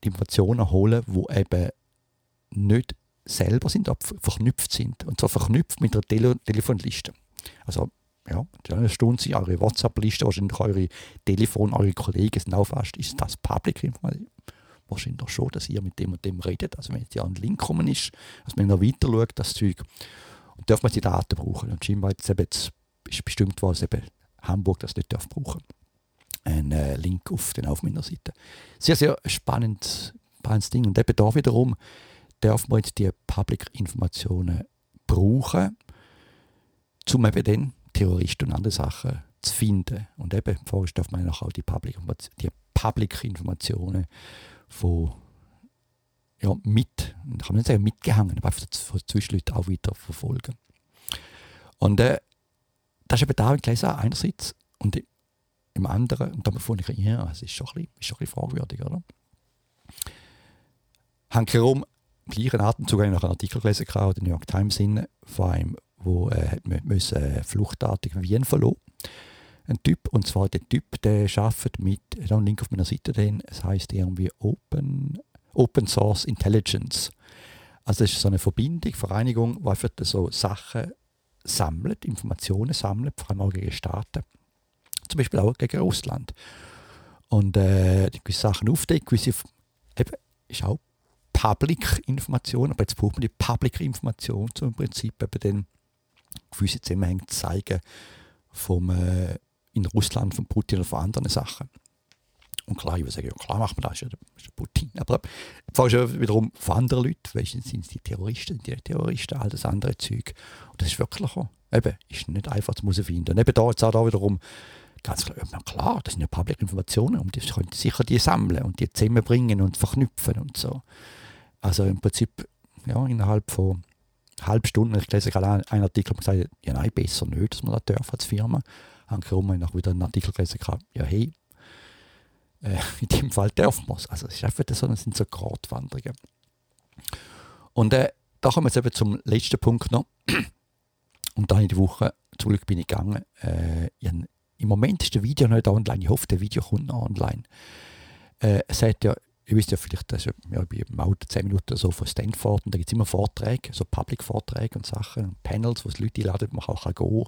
A: Informationen holen, die eben nicht selber sind, aber verknüpft sind. Und zwar verknüpft mit einer Tele Telefonliste. Also, ja, eine Stunde sind eure WhatsApp-Liste, wahrscheinlich eure Telefon, eure Kollegen sind auch fast, ist das Public Information? Wahrscheinlich schon, dass ihr mit dem und dem redet. Also, wenn jetzt ja ein Link kommen ist, dass man noch weiter schaut, das Zeug, und darf man die Daten brauchen. Und scheinbar jetzt eben, ist bestimmt, was eben Hamburg das nicht darf brauchen einen äh, Link auf, den, Seite. Sehr, sehr spannend, spannendes Ding. Und eben da wiederum darf man jetzt die Public-Informationen brauchen, um eben dann Terroristen und andere Sachen zu finden. Und eben, vorher darf man auch die Public-Informationen von ja, mit, kann man nicht sagen mitgehangen, aber einfach von Zwischenleuten auch wieder verfolgen. Und äh, das ist eben da ein kleines einerseits. Und im anderen, und da fand ich, ja, es ist schon ein bisschen, schon ein bisschen fragwürdig, oder? Hankerum, im gleichen Atemzug habe ich noch einen Artikel gelesen, in der New York Times, von einem, wo äh, müssen, äh, fluchtartig Wien verloren. Ein Typ, und zwar der Typ, der arbeitet mit, habe einen Link auf meiner Seite drin, es heißt irgendwie Open, Open Source Intelligence. Also es ist so eine Verbindung, Vereinigung, die einfach so Sachen sammelt, Informationen sammelt, vor allem auch gegen Staaten zum Beispiel auch gegen Russland. Und äh, gewisse Sachen aufdecken, gewisse, eben, ist auch Public-Information, aber jetzt braucht man die Public-Information, um im Prinzip eben dann gewisse Zusammenhänge zu zeigen vom, äh, in Russland von Putin oder von anderen Sachen. Und klar, ich würde sagen, ja, klar macht man das, das ist Putin. Aber die Frage ist wiederum von anderen Leuten, weißt, sind es die Terroristen, die Terroristen, all das andere Zeug. Und das ist wirklich auch, eben, ist nicht einfach zu finden. Und eben da jetzt auch da wiederum Ganz klar, ja, klar, das sind ja Public Informationen und das können sicher die sammeln und die zusammenbringen und verknüpfen und so. Also im Prinzip, ja, innerhalb von halb Stunden, ich lese gerade einen Artikel, und gesagt, ja nein, besser nicht, dass man das darf als Firma. Angekommen noch wieder einen Artikel gelesen, ja hey, äh, in dem Fall darf man es. Also es ist einfach so, das sind so Gratwanderungen. Und äh, da kommen wir jetzt eben zum letzten Punkt noch. Und da in die Woche, zum Glück bin ich gegangen, äh, ich habe im Moment ist der Video nicht online. Ich hoffe, der Video kommt noch online. Äh, es hat ja, ihr wisst ja vielleicht, ja, ich im Auto 10 Minuten so von Stanford und da gibt es immer Vorträge, so Public-Vorträge und Sachen, Panels, wo es Leute einladen, man auch kann gehen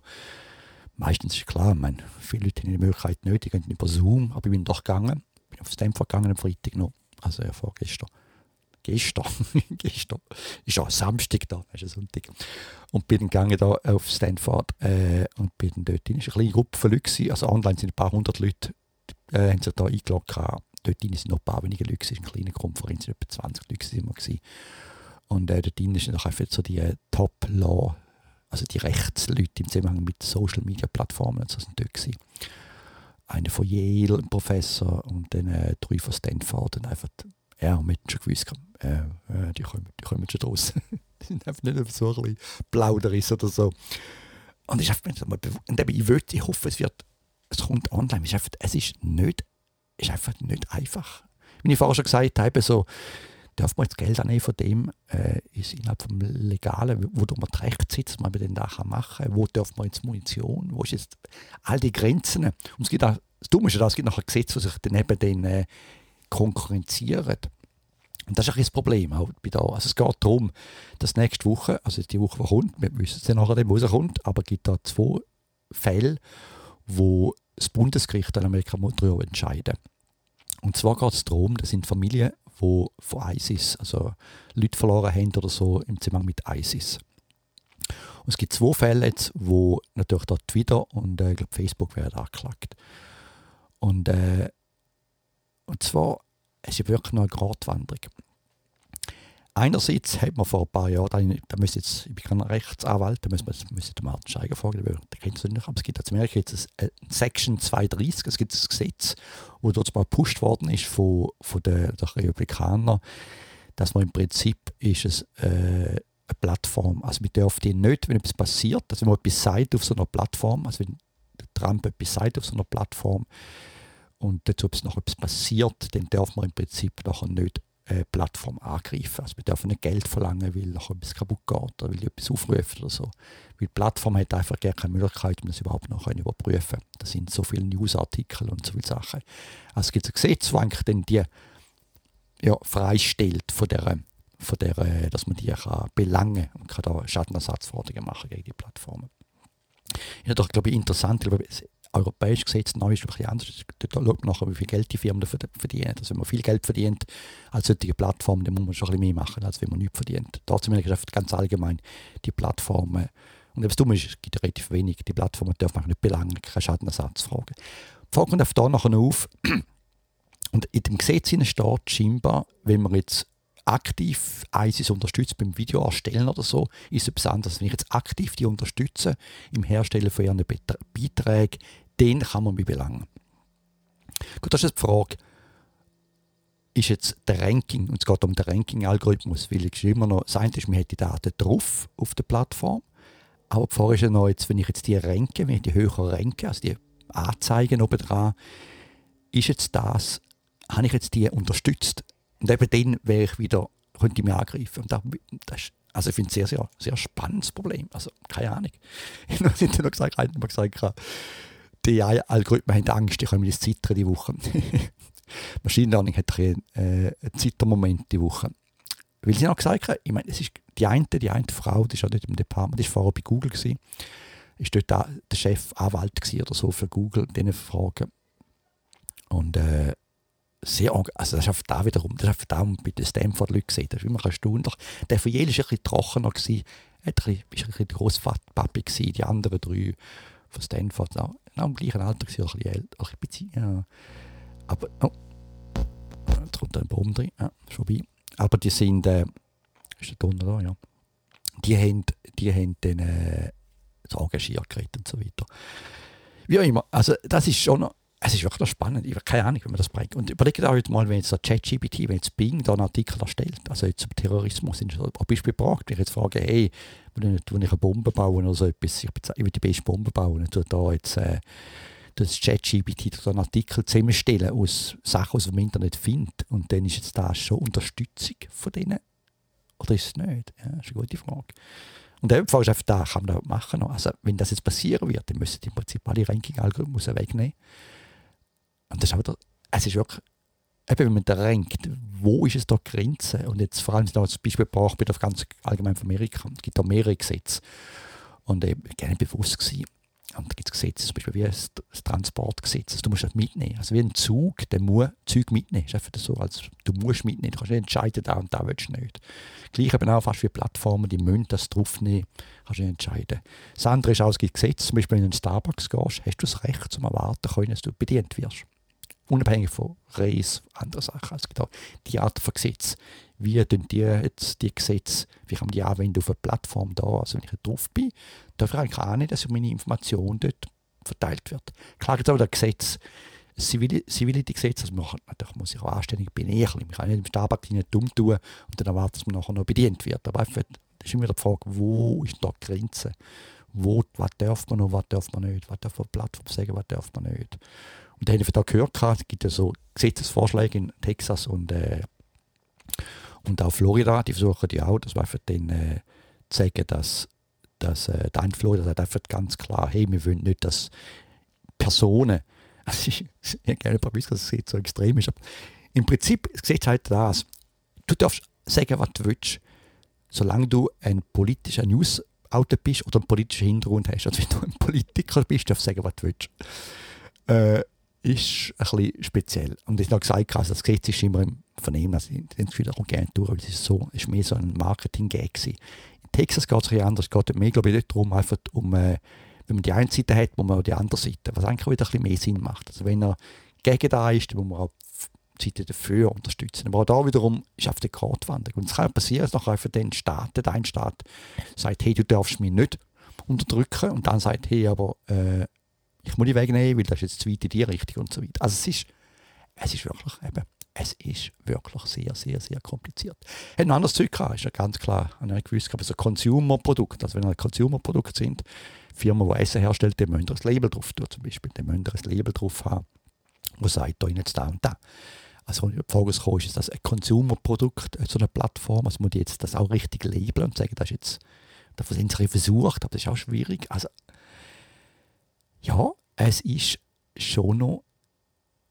A: Meistens ist klar, meine, viele Leute haben die Möglichkeit nicht, die gehen über Zoom, aber ich bin doch gegangen, bin auf Stanford gegangen am Freitag noch, also ja, vorgestern gestern, gestern, ist auch Samstag da, ist ja Sonntag. Und bin gegangen da auf Stanford äh, und bin dort in eine kleine Gruppe von Leuten, also online sind ein paar hundert Leute, äh, haben sich da eingeloggt. Dort sind noch ein paar wenige Leute, es war eine kleine Konferenz, etwa 20 Leute sind wir gewesen. Und äh, dort drin sind einfach so die äh, Top-Law, also die Rechtsleute im Zusammenhang mit Social-Media-Plattformen, also sind dort gewesen. Einer von Yale, ein Professor und dann äh, drei von Stanford und einfach ja, wir hätten schon gewusst, äh, äh, die, kommen, die kommen schon raus. die sind einfach nicht so ein bisschen Plauderis oder so. Und ich, und eben, ich, will, ich hoffe, es wird, es kommt online. Es ist einfach, es ist nicht, ist einfach nicht einfach. Wie ich vorher schon gesagt habe, so, darf man jetzt Geld annehmen von dem, äh, ist innerhalb vom Legalen, wo man das Recht sitzt, man den da machen kann, wo darf man jetzt Munition, wo ist jetzt all die Grenzen. Und es gibt auch, das Dumme ist ja, es gibt noch ein Gesetz, das sich daneben den äh, konkurrenzieren. Und das ist ein das Problem auch bei da. Also es geht darum, dass nächste Woche, also die Woche, die kommt, wir wissen es dann nachher, wo es kommt, aber es gibt da zwei Fälle, wo das Bundesgericht in Amerika darüber entscheiden. Und zwar geht es darum, das sind Familien, die von ISIS, also Leute verloren haben oder so im Zusammenhang mit ISIS. Und es gibt zwei Fälle jetzt, wo natürlich dort Twitter und äh, ich glaube Facebook werden angeklagt. Und, äh, und zwar, es ist wirklich noch eine Gratwanderung. Einerseits hat man vor ein paar Jahren, da, müsste jetzt, ich bin kein Rechtsanwalt, da müssen den Martin Scheiger fragen, der kennt es nicht, aber es gibt in Amerika jetzt ein, Section 230, es gibt ein Gesetz, wo dort mal gepusht worden ist von, von den, den Republikanern, dass man im Prinzip ist es äh, eine Plattform, also wir dürfen die nicht, wenn etwas passiert, also man etwas sagt auf so einer Plattform, also wenn Trump etwas sagt auf so einer Plattform und dazu noch etwas passiert, dann darf man im Prinzip nachher nicht äh, Plattform angreifen. Also wir dürfen nicht Geld verlangen, weil noch etwas kaputt geht oder weil die etwas aufruft oder so. Weil die Plattform hat einfach gar keine Möglichkeit, um das überhaupt noch überprüfen. Da sind so viele Newsartikel und so viele Sachen. Also es gibt ein Gesetz, das eigentlich dann die ja, freistellt von der, von der, äh, dass man die kann belangen und kann da Schadenersatzforderungen machen gegen die Plattformen. Ist doch, glaube ich, interessant. Ich glaube, europäisches Gesetz neu ist ein bisschen anders. Da schaut man nachher, wie viel Geld die Firmen verdienen. Also wenn man viel Geld verdient als solche Plattform, dann muss man schon ein bisschen mehr machen, als wenn man nichts verdient. Trotzdem ist ganz allgemein die Plattformen, und das Dumme ist, es gibt relativ wenig, die Plattformen dürfen man nicht belangen, keine Schadenersatzfragen. Die Frage kommt auf da nachher auf, und in dem Gesetz steht scheinbar, wenn man jetzt aktiv ISIS unterstützt beim Video erstellen oder so, ist es etwas anderes. Wenn ich jetzt aktiv die unterstütze im Herstellen von ihren Beiträgen, den kann man mich belangen. Gut, das ist die Frage, ist jetzt der Ranking, und es geht um den Ranking-Algorithmus, weil ich immer noch, das eine ist, man hat die Daten drauf auf der Plattform, aber die Frage ist ja noch, jetzt, wenn ich jetzt die ranke, wenn ich die höher ranke, also die Anzeigen oben dran, ist jetzt das, habe ich jetzt die unterstützt? Und eben dann wäre ich wieder, könnte ich mich angreifen. Und das, das also ich finde es ein sehr, sehr, sehr spannendes Problem. Also keine Ahnung. Ich habe noch gesagt, einer hat gesagt, die AI-Algorithmen haben Angst, die kommen ins Zittern die Woche. Machine Learning hat ein, äh, einen Zittermoment die Woche. Weil sie noch gesagt haben, ich meine, es ist die eine, die eine Frau, die ist ja dort im Department, die war vorher bei Google, gewesen, ist dort da, der Chef Anwalt oder so für Google, diese Fragen. Und äh, sehr, also das ist da wiederum, das ist auch bei den Stanford-Leuten gesehen, das ist immer erstaunlich. Der von jedem war ein bisschen trockener, gewesen, er war ein bisschen Grosspapi, die anderen drei von Stanford, auch, auch im gleichen Alter, ein bisschen älter, ein bisschen, ja. Aber, oh, jetzt kommt ein Baum drin, ja, ist vorbei. Aber die sind, äh, ist der Donner da, ja. Die haben, die haben dann äh, so engagiert und so weiter. Wie auch immer, also das ist schon noch, es ist wirklich spannend. Ich habe keine Ahnung, wie man das bringt. Und überlegt euch mal, wenn jetzt der ChatGPT, wenn jetzt Bing da einen Artikel erstellt, also jetzt zum Terrorismus, sind ein Beispiel gebracht, wenn ich jetzt frage, hey, wenn ich, wenn ich eine Bombe baue oder so etwas, ich, will die beste Bombe bauen, und tue da jetzt äh, das ChatGPT einen Artikel zusammenstellen aus Sachen, die man im Internet findet. Und dann ist jetzt das schon Unterstützung von denen? Oder ist es nicht? Ja, das ist eine gute Frage. Und der Frage ist einfach, da kann man das machen. Also, wenn das jetzt passieren wird, dann müssen die im Prinzip alle Ranking-Algorithmen wegnehmen. Und das ist aber, es ist wirklich, eben wenn man da renkt, wo ist es da Grenze? Und jetzt vor allem noch als Beispiel gebracht, bin auf ganz allgemein von Amerika. Es gibt da mehrere Gesetze. Und ich war gerne bewusst gewesen. Und da gibt es Gesetze, zum Beispiel wie das, Transportgesetz. Also du musst das mitnehmen. Also wie ein Zug, der muss Zeug mitnehmen. Das ist einfach so, als du musst mitnehmen. Du kannst nicht entscheiden, da und da willst du nicht. Gleich eben auch fast wie Plattformen, die müssen das draufnehmen. Kannst du nicht entscheiden. Das andere ist auch, es gibt Gesetze, zum Beispiel wenn du in einen Starbucks gehst, hast du das Recht zum Erwarten können, dass du bedient wirst unabhängig von Reis, anderen Sachen. Also es gibt die Art von Gesetz. Wie tun die jetzt die Gesetze, wie kann man die anwenden auf einer Plattform da? Also wenn ich drauf bin, darf ich eigentlich auch nicht, dass meine Information dort verteilt wird. Klar gibt es auch das Gesetz, Civility-Gesetz, also man, natürlich muss ich auch anständig benehmen. Ich kann nicht im nicht dumm tun und dann erwarten, dass man nachher noch bedient wird. Aber einfach, das ist immer die Frage, wo ist da die Grenze? Wo, was darf man noch, was darf man nicht? Was darf man auf der Plattform sagen, was darf man nicht? Und da habe ich da gehört, es gibt ja so Gesetzesvorschläge in Texas und, äh, und auch Florida, die versuchen die auch, das war für den äh, zu sagen, dass, dass äh, der Florida sagt einfach ganz klar, hey, wir wollen nicht, dass Personen, also ich, ich gerne ein paar dass es so extrem ist, aber im Prinzip sieht halt das, du darfst sagen, was du willst, solange du ein politischer News-Autor bist oder einen politischen Hintergrund hast. Also wenn du ein Politiker bist, darfst du sagen, was du willst. Äh, ist ein bisschen speziell. Und ich habe gesagt, also das Gesetz ist immer im Vernehmen, also ich denke wieder auch gerne durch, weil es ist, so, ist mehr so ein Marketing-Gag In Texas geht es ein anders, es geht mehr, glaube ich, darum, einfach um, äh, wenn man die eine Seite hat, muss man auch die andere Seite, was eigentlich wieder ein bisschen mehr Sinn macht. Also wenn er gegen da ist, dann muss man auch die Seite dafür unterstützen. Aber auch da wiederum ist auf der Gratwanderung. Und es kann passieren, dass nachher einfach den Staat, der ein Staat sagt, hey, du darfst mich nicht unterdrücken und dann sagt, hey, aber äh, ich muss die wegnehmen, weil das ist jetzt zu weit in die Richtung und so weiter. Also es ist, es ist wirklich eben, es ist wirklich sehr, sehr, sehr kompliziert. Hat ein anderes Zeug gehabt, ist ja ganz klar, habe ich gewusst, aber so Consumer-Produkt, also wenn ein Consumer-Produkt sind, Firma, die Essen herstellt, die müssen ein Label drauf tun, zum Beispiel, die müssen ein Label drauf haben, wo sagt, da jetzt da und da. Also die Frage ist, ist das ein Consumer-Produkt, so eine Plattform, also muss die jetzt das auch richtig labeln und sagen, das ist jetzt, da sind sie versucht, aber das ist auch schwierig. Also ja, es ist schon noch,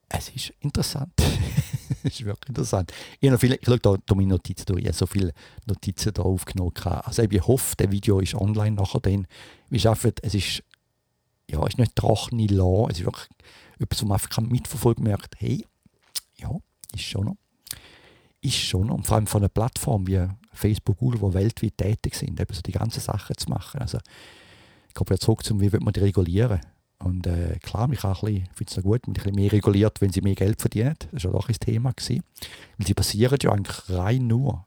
A: es ist interessant. es ist wirklich interessant. Ich, habe viele, ich schaue da, da meine Notizen durch, ich habe so viele Notizen da aufgenommen. Also ich hoffe, das Video ist online nachher dann. Wir schaffen, es ist, ja, es ist nicht trockene Law, es ist wirklich etwas, wo man einfach mitverfolgen merkt, hey, ja, ist schon noch. Ist schon noch. Und vor allem von einer Plattform wie Facebook, Google, die weltweit tätig sind, eben so die ganzen Sachen zu machen. Also, ich komme wieder zurück zum, wie wird man die regulieren? Und äh, klar, ich finde es gut, wenn ein mehr reguliert, wenn sie mehr Geld verdienen. Das war auch ein Thema. Gewesen. Weil sie basieren ja eigentlich rein nur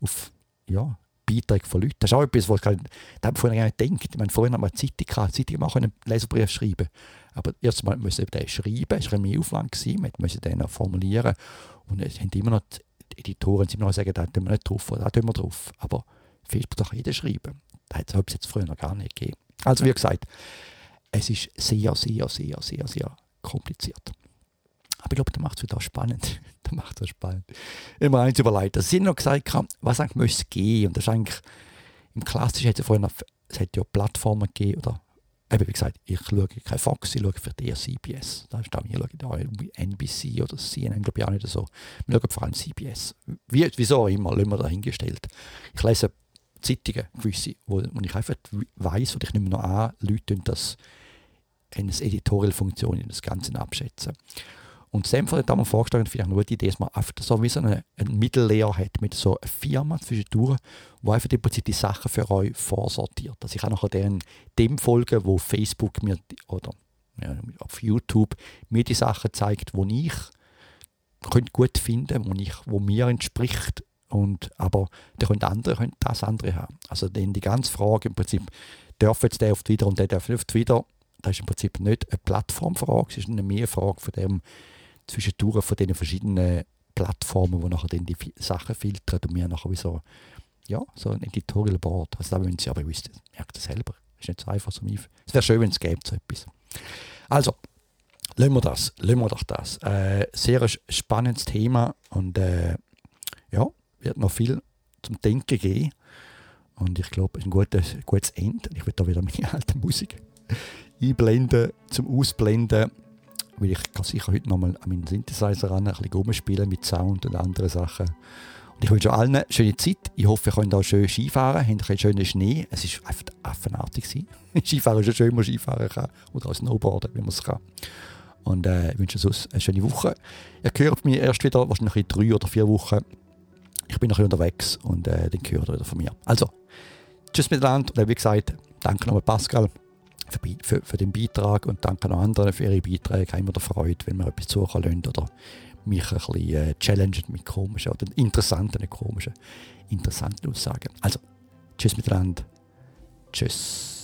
A: auf ja, Beiträge von Leuten. Das ist auch etwas, was ich da vorher gar nicht gedacht. Ich meine, vorhin hat man eine Zeitung gehabt, Zeitung auch einen Leserbrief schreiben. Aber erst mal müssen wir den schreiben, es war ein mehr Aufwand, gewesen. man musste den noch formulieren. Und es haben immer noch die Editoren immer noch sagen, da tun wir nicht drauf, oder da tun wir drauf. Aber Facebook doch jeder schreiben. Das hat es jetzt früher noch gar nicht gegeben. Also wie gesagt, es ist sehr, sehr, sehr, sehr, sehr kompliziert. Aber ich glaube, das macht es wieder spannend. das macht es spannend. Immer eins überlegt. Es sind noch gesagt, was eigentlich müsste gehen. Und das ist eigentlich, im Klassischen hat es vorhin es hat ja Plattformen gegeben, oder eben wie gesagt, ich schaue kein Fox, ich schaue für die CBS. Da ist da, ich schaue da NBC oder CNN, glaube ich auch nicht so. Wir schauen vor allem CBS. Wie, wieso auch immer, lassen wir dahingestellt. Ich lese Zeitungen, gewisse, wo, wo ich einfach weiß und ich nehme noch an, Leute das eine Editorial-Funktion in das Ganze abschätzen. Und Sam hat damals vorgeschlagen, vielleicht eine gute Idee, dass man einfach so wie so eine, ein Mittellayer hat mit so einer Firma zwischendurch, wo einfach im Prinzip die Sachen für euch vorsortiert. Dass ich auch nachher dem, dem folgen, wo Facebook mir oder ja, auf YouTube mir die Sachen zeigt, wo ich gut finden wo, ich, wo mir entspricht. Und, aber da können andere können das andere haben. Also dann die ganze Frage im Prinzip, darf jetzt der auf Twitter und der darf nicht auf Twitter, das ist im Prinzip nicht eine Plattformfrage, es ist eine Mehrfrage von dem zwischendurch von den verschiedenen Plattformen, die nachher dann die Sachen filtern und mir nachher wie so, ja, so ein Editorial Board. Also da müssen Sie aber wissen, merkt das selber. Das ist nicht so einfach zum Einf Es wäre schön, wenn es gäbe so etwas. Also, lassen wir das, lassen wir doch das. Äh, sehr spannendes Thema und äh, ja, wird noch viel zum Denken geben. Und ich glaube, es ist ein gutes, gutes Ende. Ich will da wieder meine alte Musik einblenden, zum Ausblenden, weil ich kann sicher heute nochmal an meinen Synthesizer ran, ein bisschen rumspielen mit Sound und anderen Sachen. Und ich wünsche allen eine schöne Zeit. Ich hoffe, ihr könnt auch schön Skifahren, habt einen schönen Schnee. Es war einfach affenartig. Skifahren ist ja schön, wenn man Skifahren kann. Oder auch Snowboarden, wenn man es kann. Und äh, ich wünsche euch eine schöne Woche. Ihr hört mich erst wieder, wahrscheinlich in drei oder vier Wochen. Ich bin noch ein unterwegs und äh, dann hört ihr wieder von mir. Also, tschüss miteinander. Und wie gesagt, danke nochmal Pascal für, für, den Beitrag und danke an anderen für ihre Beiträge. Ich habe immer Freude, wenn wir etwas suchen oder mich ein bisschen äh, challengen mit komischen oder interessanten, komischen, interessanten Aussagen. Also, tschüss miteinander. Tschüss.